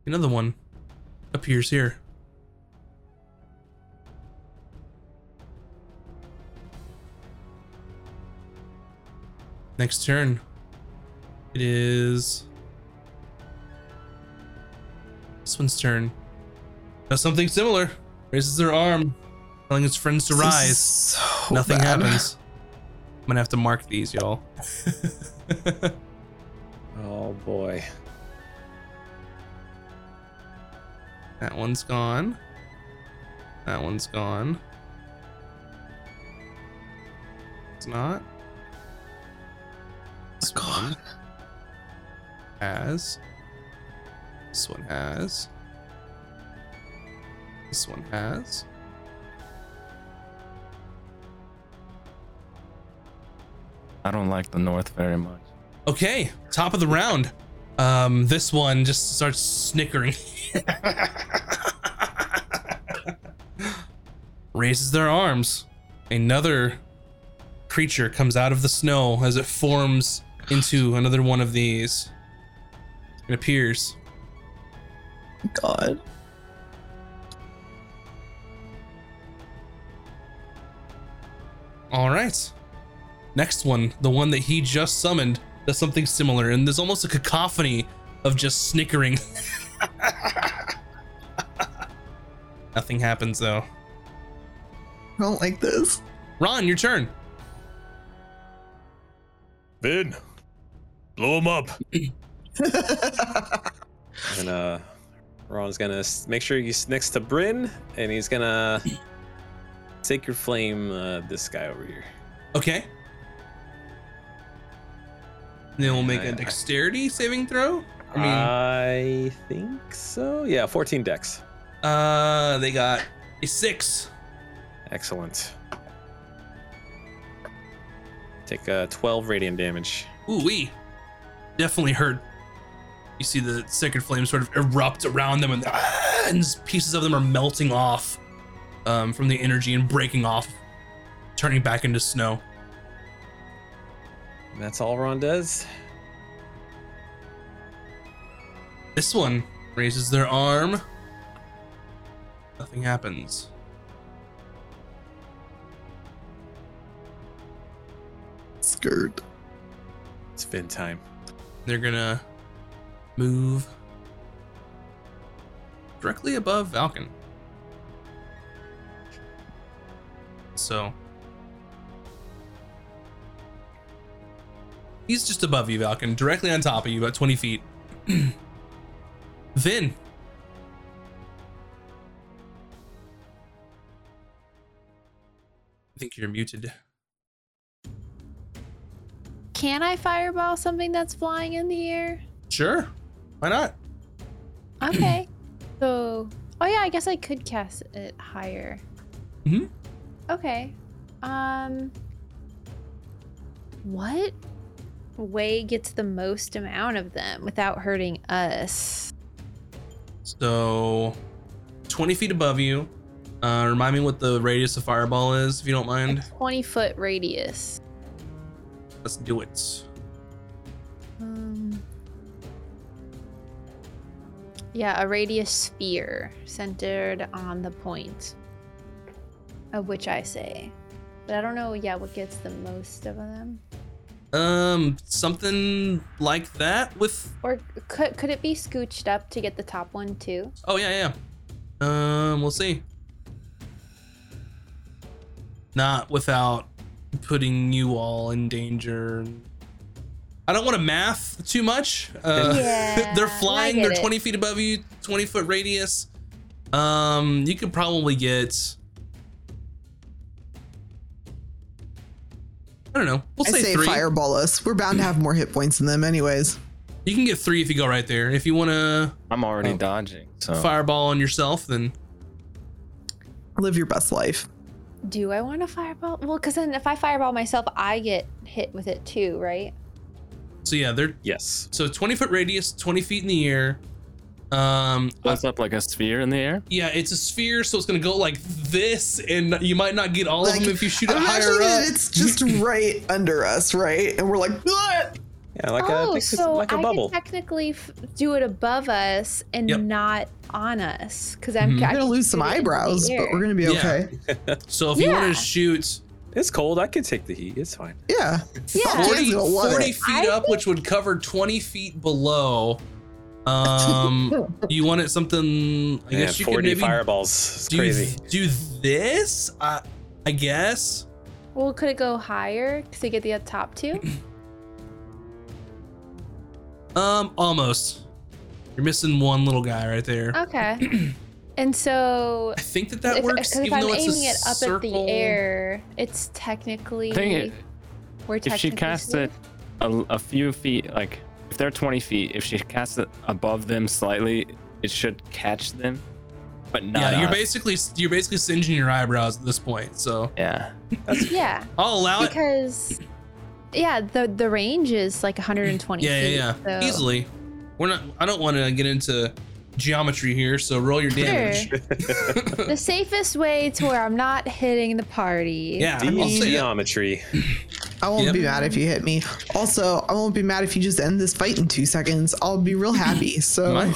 Another one appears here. Next turn. It is turn. Does something similar. Raises their arm, telling its friends to This is rise. so Nothing bad. happens. I'm gonna have to mark these, y'all. Oh boy. that one's gone. That one's gone. It's not. It's gone. has. This one has. This one has. I don't like the north very much. Okay, top of the round. Um, this one just starts snickering. Raises their arms. Another creature comes out of the snow as it forms into another one of these. It appears. God. All right. Next one, the one that he just summoned, does something similar, and there's almost a cacophony of just snickering. Nothing happens though. I don't like this. Ron, your turn. Vin, blow him up. And uh, Ron's gonna make sure he's next to Bryn, and he's gonna sacred flame uh, this guy over here. Okay. Then we'll make I- I- a dexterity saving throw. I mean, I think so. Yeah, 14 dex. uh, they got a six. Excellent. Take uh, 12 radiant damage. Ooh wee. Definitely hurt. You see the sacred flames sort of erupt around them, and, ah, and pieces of them are melting off um, from the energy and breaking off, turning back into snow. And that's all Ron does. This one raises their arm. Nothing happens. Skirt. It's Vin time. They're gonna move directly above Valken. So he's just above you, Valken, directly on top of you, about 20 feet. Vin. I think you're muted. Can I fireball something that's flying in the air? Sure. Why not? Okay. so, oh yeah, I guess I could cast it higher. Mhm. Okay. Um, what way gets the most amount of them without hurting us? So, 20 feet above you. Uh, remind me what the radius of fireball is, if you don't mind. Twenty foot radius. Let's do it. Um, Yeah, a radius sphere centered on the point of which I say. But I don't know, yeah, what gets the most of them. Um, something like that with. Or could could it be scooched up to get the top one too? Oh yeah, yeah. Um, we'll see. Not without putting you all in danger. I don't want to math too much. Uh, Yeah, they're flying. They're it. 20 feet above you, 20 foot radius. Um, you could probably get. I don't know. We'll I say, say three. fireball us. We're bound to have more hit points than them, anyways. You can get three if you go right there. If you want to I'm already Oh. dodging. So fireball on yourself, then Live your best life. Do I want to fireball? Well, because then if I fireball myself, I get hit with it too, right? So yeah, they're Yes. so 20 foot radius, 20 feet in the air. Um, What's up like a sphere in the air? yeah, it's a sphere, so it's gonna go like this, and you might not get all of them if you shoot it higher imagining up. that it's just right under us, right? And we're like, "What?" Yeah, like a oh, big- so like a I bubble. could technically f- do it above us and Yep. not on us, because I'm. Mhm. I we're gonna lose some shoot it into the eyebrows, but we're gonna be Yeah. okay. So if you want to shoot It's cold. I can take the heat. It's fine. Yeah. Yeah. 40, 40 feet I up, which would cover 20 feet below, um, you want it something? I Man, guess you could 40 maybe fireballs. It's do crazy. do this. I I guess. Well, could it go higher to get the top two? Um, almost. You're missing one little guy right there. Okay. and so I think that that if, works, 'cause if even I'm it's aiming a it up circle. at the air, it's technically. I think it, we're if she casts it a, a few feet, like if they're 20 feet, if she casts it above them slightly, it should catch them, but not. Yeah, you're us. basically you're basically singeing your eyebrows at this point. So Yeah. Yeah, I'll allow it. because yeah, the the range is like 120 Yeah, feet. yeah, yeah. so- Easily. We're not. I don't want to get into geometry here, so roll your damage. the safest way to where I'm not hitting the party. yeah, I I'll mean- say. Geometry. I won't Yep. be mad if you hit me. Also, I won't be mad if you just end this fight in two seconds. I'll be real happy. So, Right.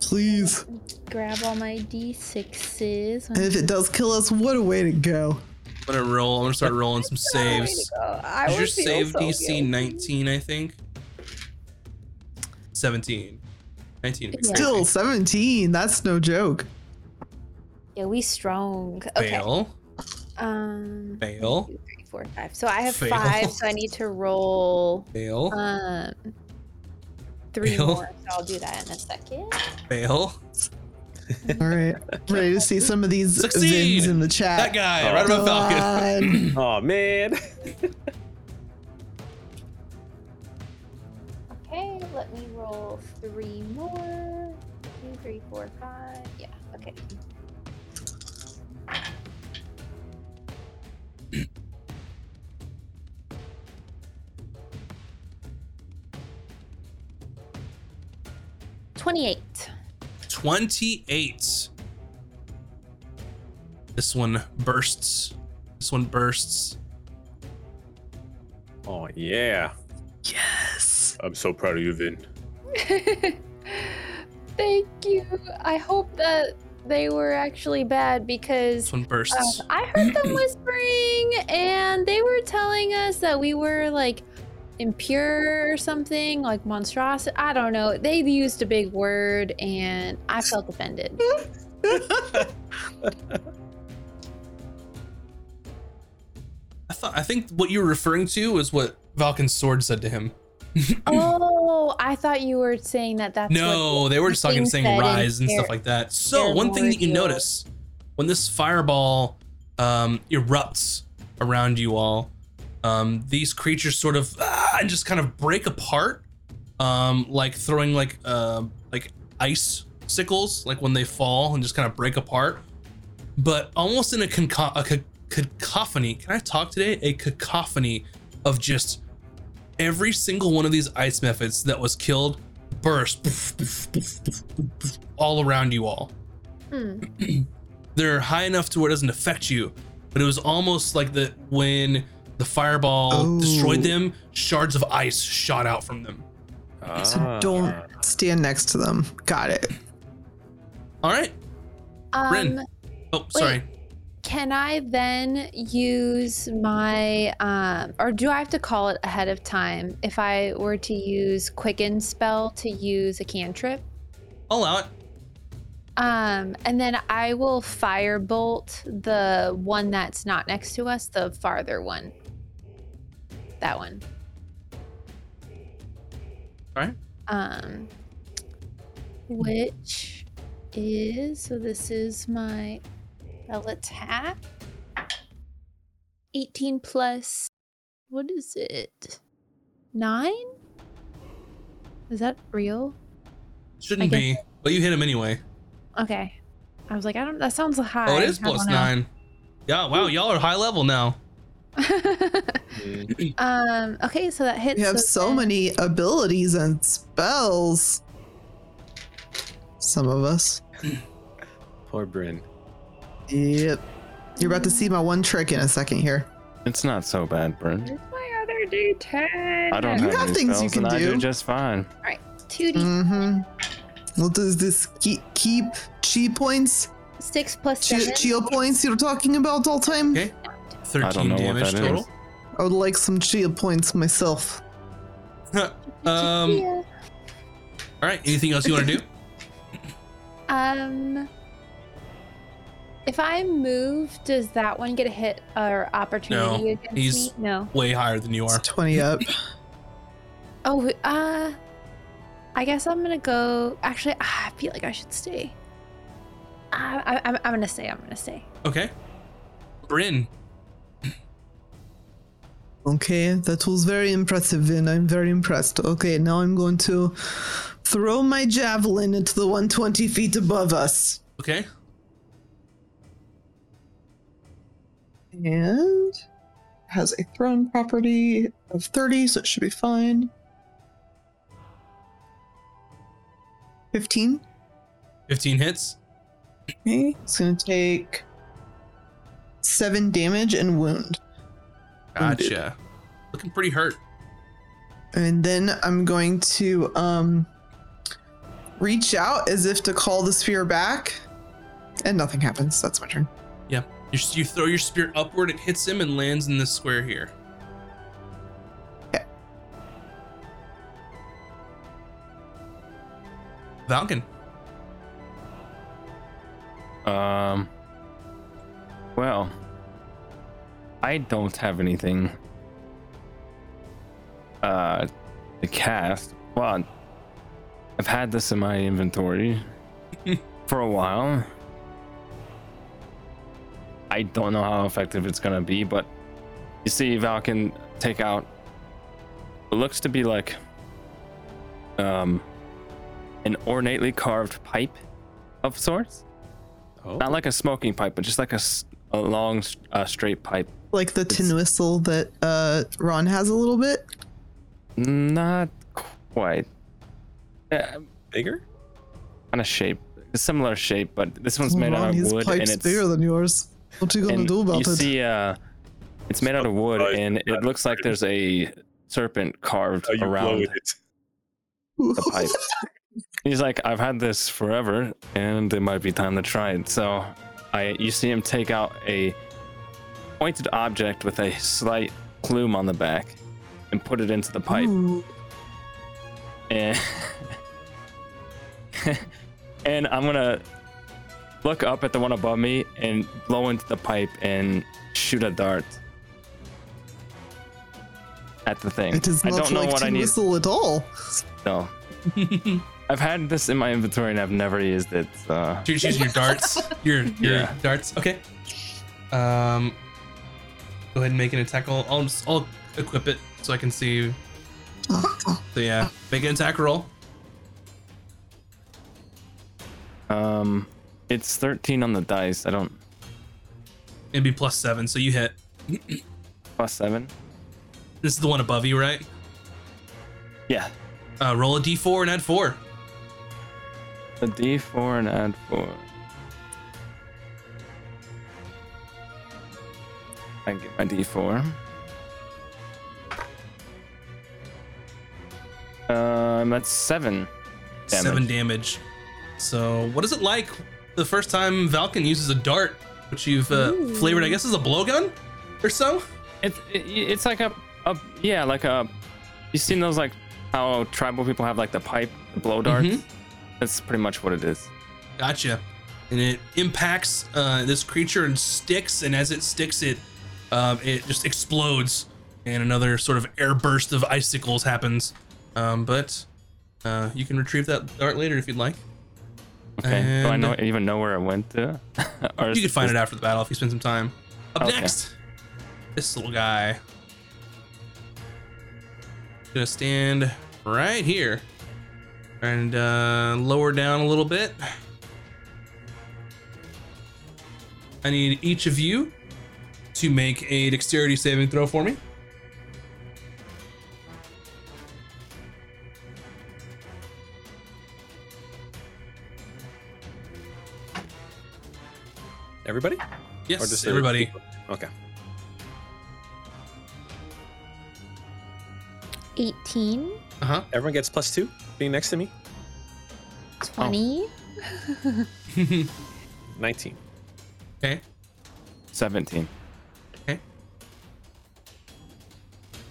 please. Grab all my d6s. And if it does kill us, what a way to go. I'm gonna roll. I'm gonna start rolling some saves. I Is your save so DC guilty. 19? I think. 17. 19. Yeah. Still 17. That's no joke. Yeah, we strong. Okay. Fail. Um. Fail. two, three, four, five. So I have Fail. five, so I need to roll Fail. um three Fail. more. So I'll do that in a second. Fail. All right. Ready to see some of these Succeed! vins in the chat. That guy, Oh, right above Falcon. God. Oh man. let me roll three more. Two, three, four, five. Yeah. Okay. Twenty-eight. 28. This one bursts. This one bursts. Oh yeah. Yes. I'm so proud of you, Vin. Thank you. I hope that they were actually bad because This one bursts. Um, I heard them whispering, and they were telling us that we were like impure or something, like monstrosity. I don't know. They used a big word, and I felt offended. I thought I think what you were referring to was what Valken's sword said to him. oh, I thought you were saying that. That's no, they were just talking saying rise and stuff like that. So one thing that you notice when this fireball um, erupts around you all, um, these creatures sort of ah, and just kind of break apart, um, like throwing like uh, like ice sickles, like when they fall and just kind of break apart. But almost in a, conco- a ca- cacophony. Can I talk today? A cacophony of just every single one of these ice mephits that was killed burst all around you all. Hmm. They're high enough to where it doesn't affect you, but it was almost like the when the fireball Oh. destroyed them, shards of ice shot out from them. So Ah. don't stand next to them. Got it. All right. Bryn. Um, Oh, sorry. Can I then use my um, or do I have to call it ahead of time if I were to use quicken spell to use a cantrip? I'll allow it. Um, and then I will firebolt the one that's not next to us, the farther one. That one. Alright. Um, which is so this is my spell attack. 18 plus what is it? Nine? Is that real? Shouldn't I be, but you hit him anyway. Okay. I was like, I don't. That sounds high. oh, it is I don't plus know. nine. Yeah, wow, y'all are high level now. Um. Okay, so that hits. You have so then- many abilities and spells. Some of us. Poor Bryn. Yep. You're about to see my one trick in a second here. It's not so bad, Brent. Where's my other D10? I don't You have, have any things you can and I do. do just fine. All right, Two D Mm-hmm. What does this keep keep chi points? six plus Chi, seven. chio points you're talking about all time? Okay. I don't 13 know what damage that total. is. I would like some chia points myself. um, all right. Anything else you want to do? Um. If I move, does that one get a hit or opportunity against he's- me? No. Way higher than you are. It's 20 up. Oh, uh, I guess I'm gonna go. Actually, ah, I feel like I should stay. I, I, I'm, I'm gonna stay. I'm gonna stay. Okay. Bryn. Okay, that was very impressive, and I'm very impressed. Okay, now I'm going to throw my javelin into the 120 feet above us. Okay. And has a thrown property of 30, so it should be fine. 15. 15 hits. Okay, it's going to take 7 damage and wound. Wounded. Gotcha. Looking pretty hurt. And then I'm going to um reach out as if to call the sphere back. And nothing happens. That's my turn. You, you throw your spear upward, it hits him and lands in this square here. Okay. Falcon. Um. Well, I don't have anything uh to cast, but I've had this in my inventory for a while. I don't know how effective it's gonna be, but you see, Val can take out what looks to be like um an ornately carved pipe of sorts Oh, not like a smoking pipe, but just like a long, uh, straight pipe. Like the tin It's- whistle that uh Ron has a little bit. Not quite. Yeah, bigger? kind of shape, a similar shape, but this one's made Ron, out of his wood, and pipe's it's bigger than yours. What are you gonna and do about you it? see, uh, it's made out of wood, Surprised and it looks like there's a serpent carved How around it. the pipe. He's like, I've had this forever, and it might be time to try it. So, I you see him take out a pointed object with a slight plume on the back, and put it into the pipe. Ooh. and and I'm gonna look up at the one above me and blow into the pipe and shoot a dart at the thing. It is I not don't know like what I tin need. whistle at all. No, I've had this in my inventory and I've never used it. So You're using your darts. Your your Yeah. darts. Okay. Um. Go ahead and make an attack. I'll, I'll just I'll equip it so I can see. So yeah, make an attack roll. um, it's 13 on the dice. I don't It'd be plus seven, so you hit. plus seven. This is the one above you, right? Yeah, Uh, roll a d4 and add four. the D4 and add four. I get my D4. Um, that's seven. Damage. Seven damage. So, what is it like the first time Valken uses a dart, which you've uh, flavored, I guess, as a blowgun or so? It's it, it's like a, a yeah like a. You seen those like how tribal people have like the pipe, the blow darts? Mhm. That's pretty much what it is. Gotcha. And it impacts uh, this creature and sticks, and as it sticks, it um, it just explodes, and another sort of air burst of icicles happens. Um, but uh, you can retrieve that dart later if you'd like. Okay. Do I And- know even know where it went to? or You can find it after the battle if you spend some time. Up Okay. next, this little guy. Gonna stand right here and uh, lower down a little bit. I need each of you to make a dexterity saving throw for me. Everybody? Yes, Or just everybody. people? Okay. 18, Uh huh. Everyone gets plus two being next to me. 20, 19. okay. Seventeen. Okay.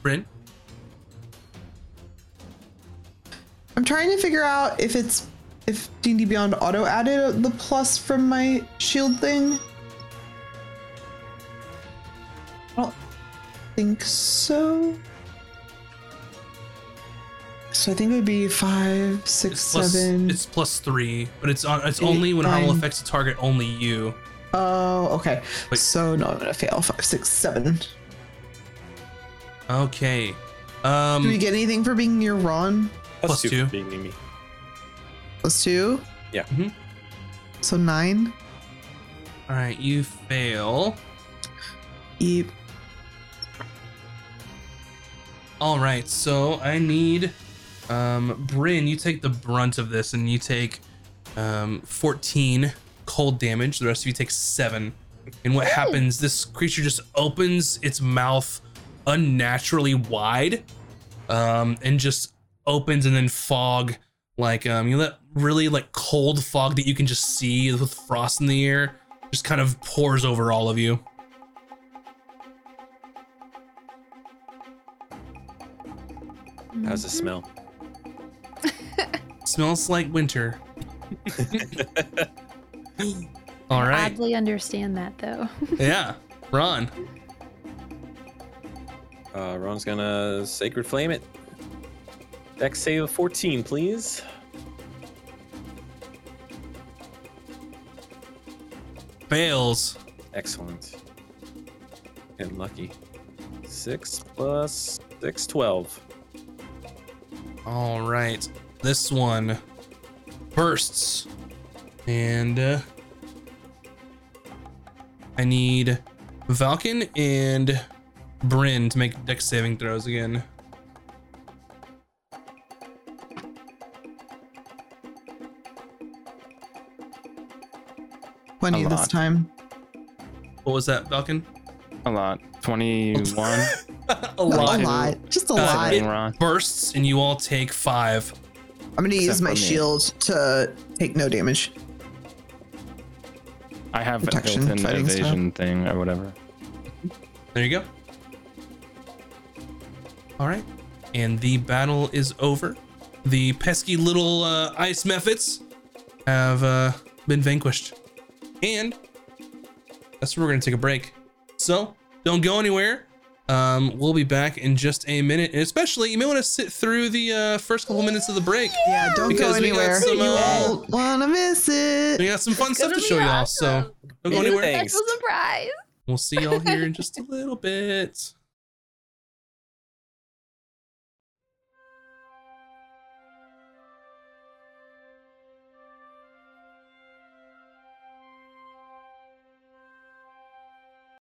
Bryn. I'm trying to figure out if it's if D&D Beyond auto added the plus from my shield thing. Think so. So I think it would be five, six, It's plus, seven. it's plus three, but it's on. It's Eight, only when harmful nine. affects a target. Only you. Oh, okay. Wait. So no, I'm gonna fail. Five, six, seven. Okay. Um. Do we get anything for being near Ron? Plus two, two. for being near me. Plus two. Yeah. Mhm. So nine. All right, you fail. Yep. All right, so I need um Bryn, you take the brunt of this and you take um 14 cold damage. The rest of you take 7. And what happens, this creature just opens its mouth unnaturally wide um and just opens and then fog like um you know that really like cold fog that you can just see with frost in the air just kind of pours over all of you. How's it smell? Smells like winter. All right. I oddly understand that though. Yeah. Ron. Uh, Ron's gonna Sacred Flame it. Dex save of 14, please. Fails. Excellent. And lucky. 6 plus 6, 12. All right. This one bursts. And uh, I need Valken and Bryn to make Dex saving throws again. Twenty this time. What was that, Valken? A lot. Twenty-one. a A lot. lot. Just a Uh, lot. it Ron. bursts and you all take five. I'm gonna use my shield to take no damage. I have a Protection, built-in fighting style. evasion thing or whatever. There you go. All right. And the battle is over. The pesky little uh, ice mephits have uh, been vanquished. And that's where we're going to take a break. So don't go anywhere. Um, we'll be back in just a minute. And especially, you may want to sit through the uh, first couple minutes of the break. Yeah, don't Because go we got anywhere. some, you uh, won't wanna miss it. We got some fun stuff to show be y'all. So awesome. don't go Anything. anywhere. Thanks. Special surprise. We'll see y'all here in just a little bit.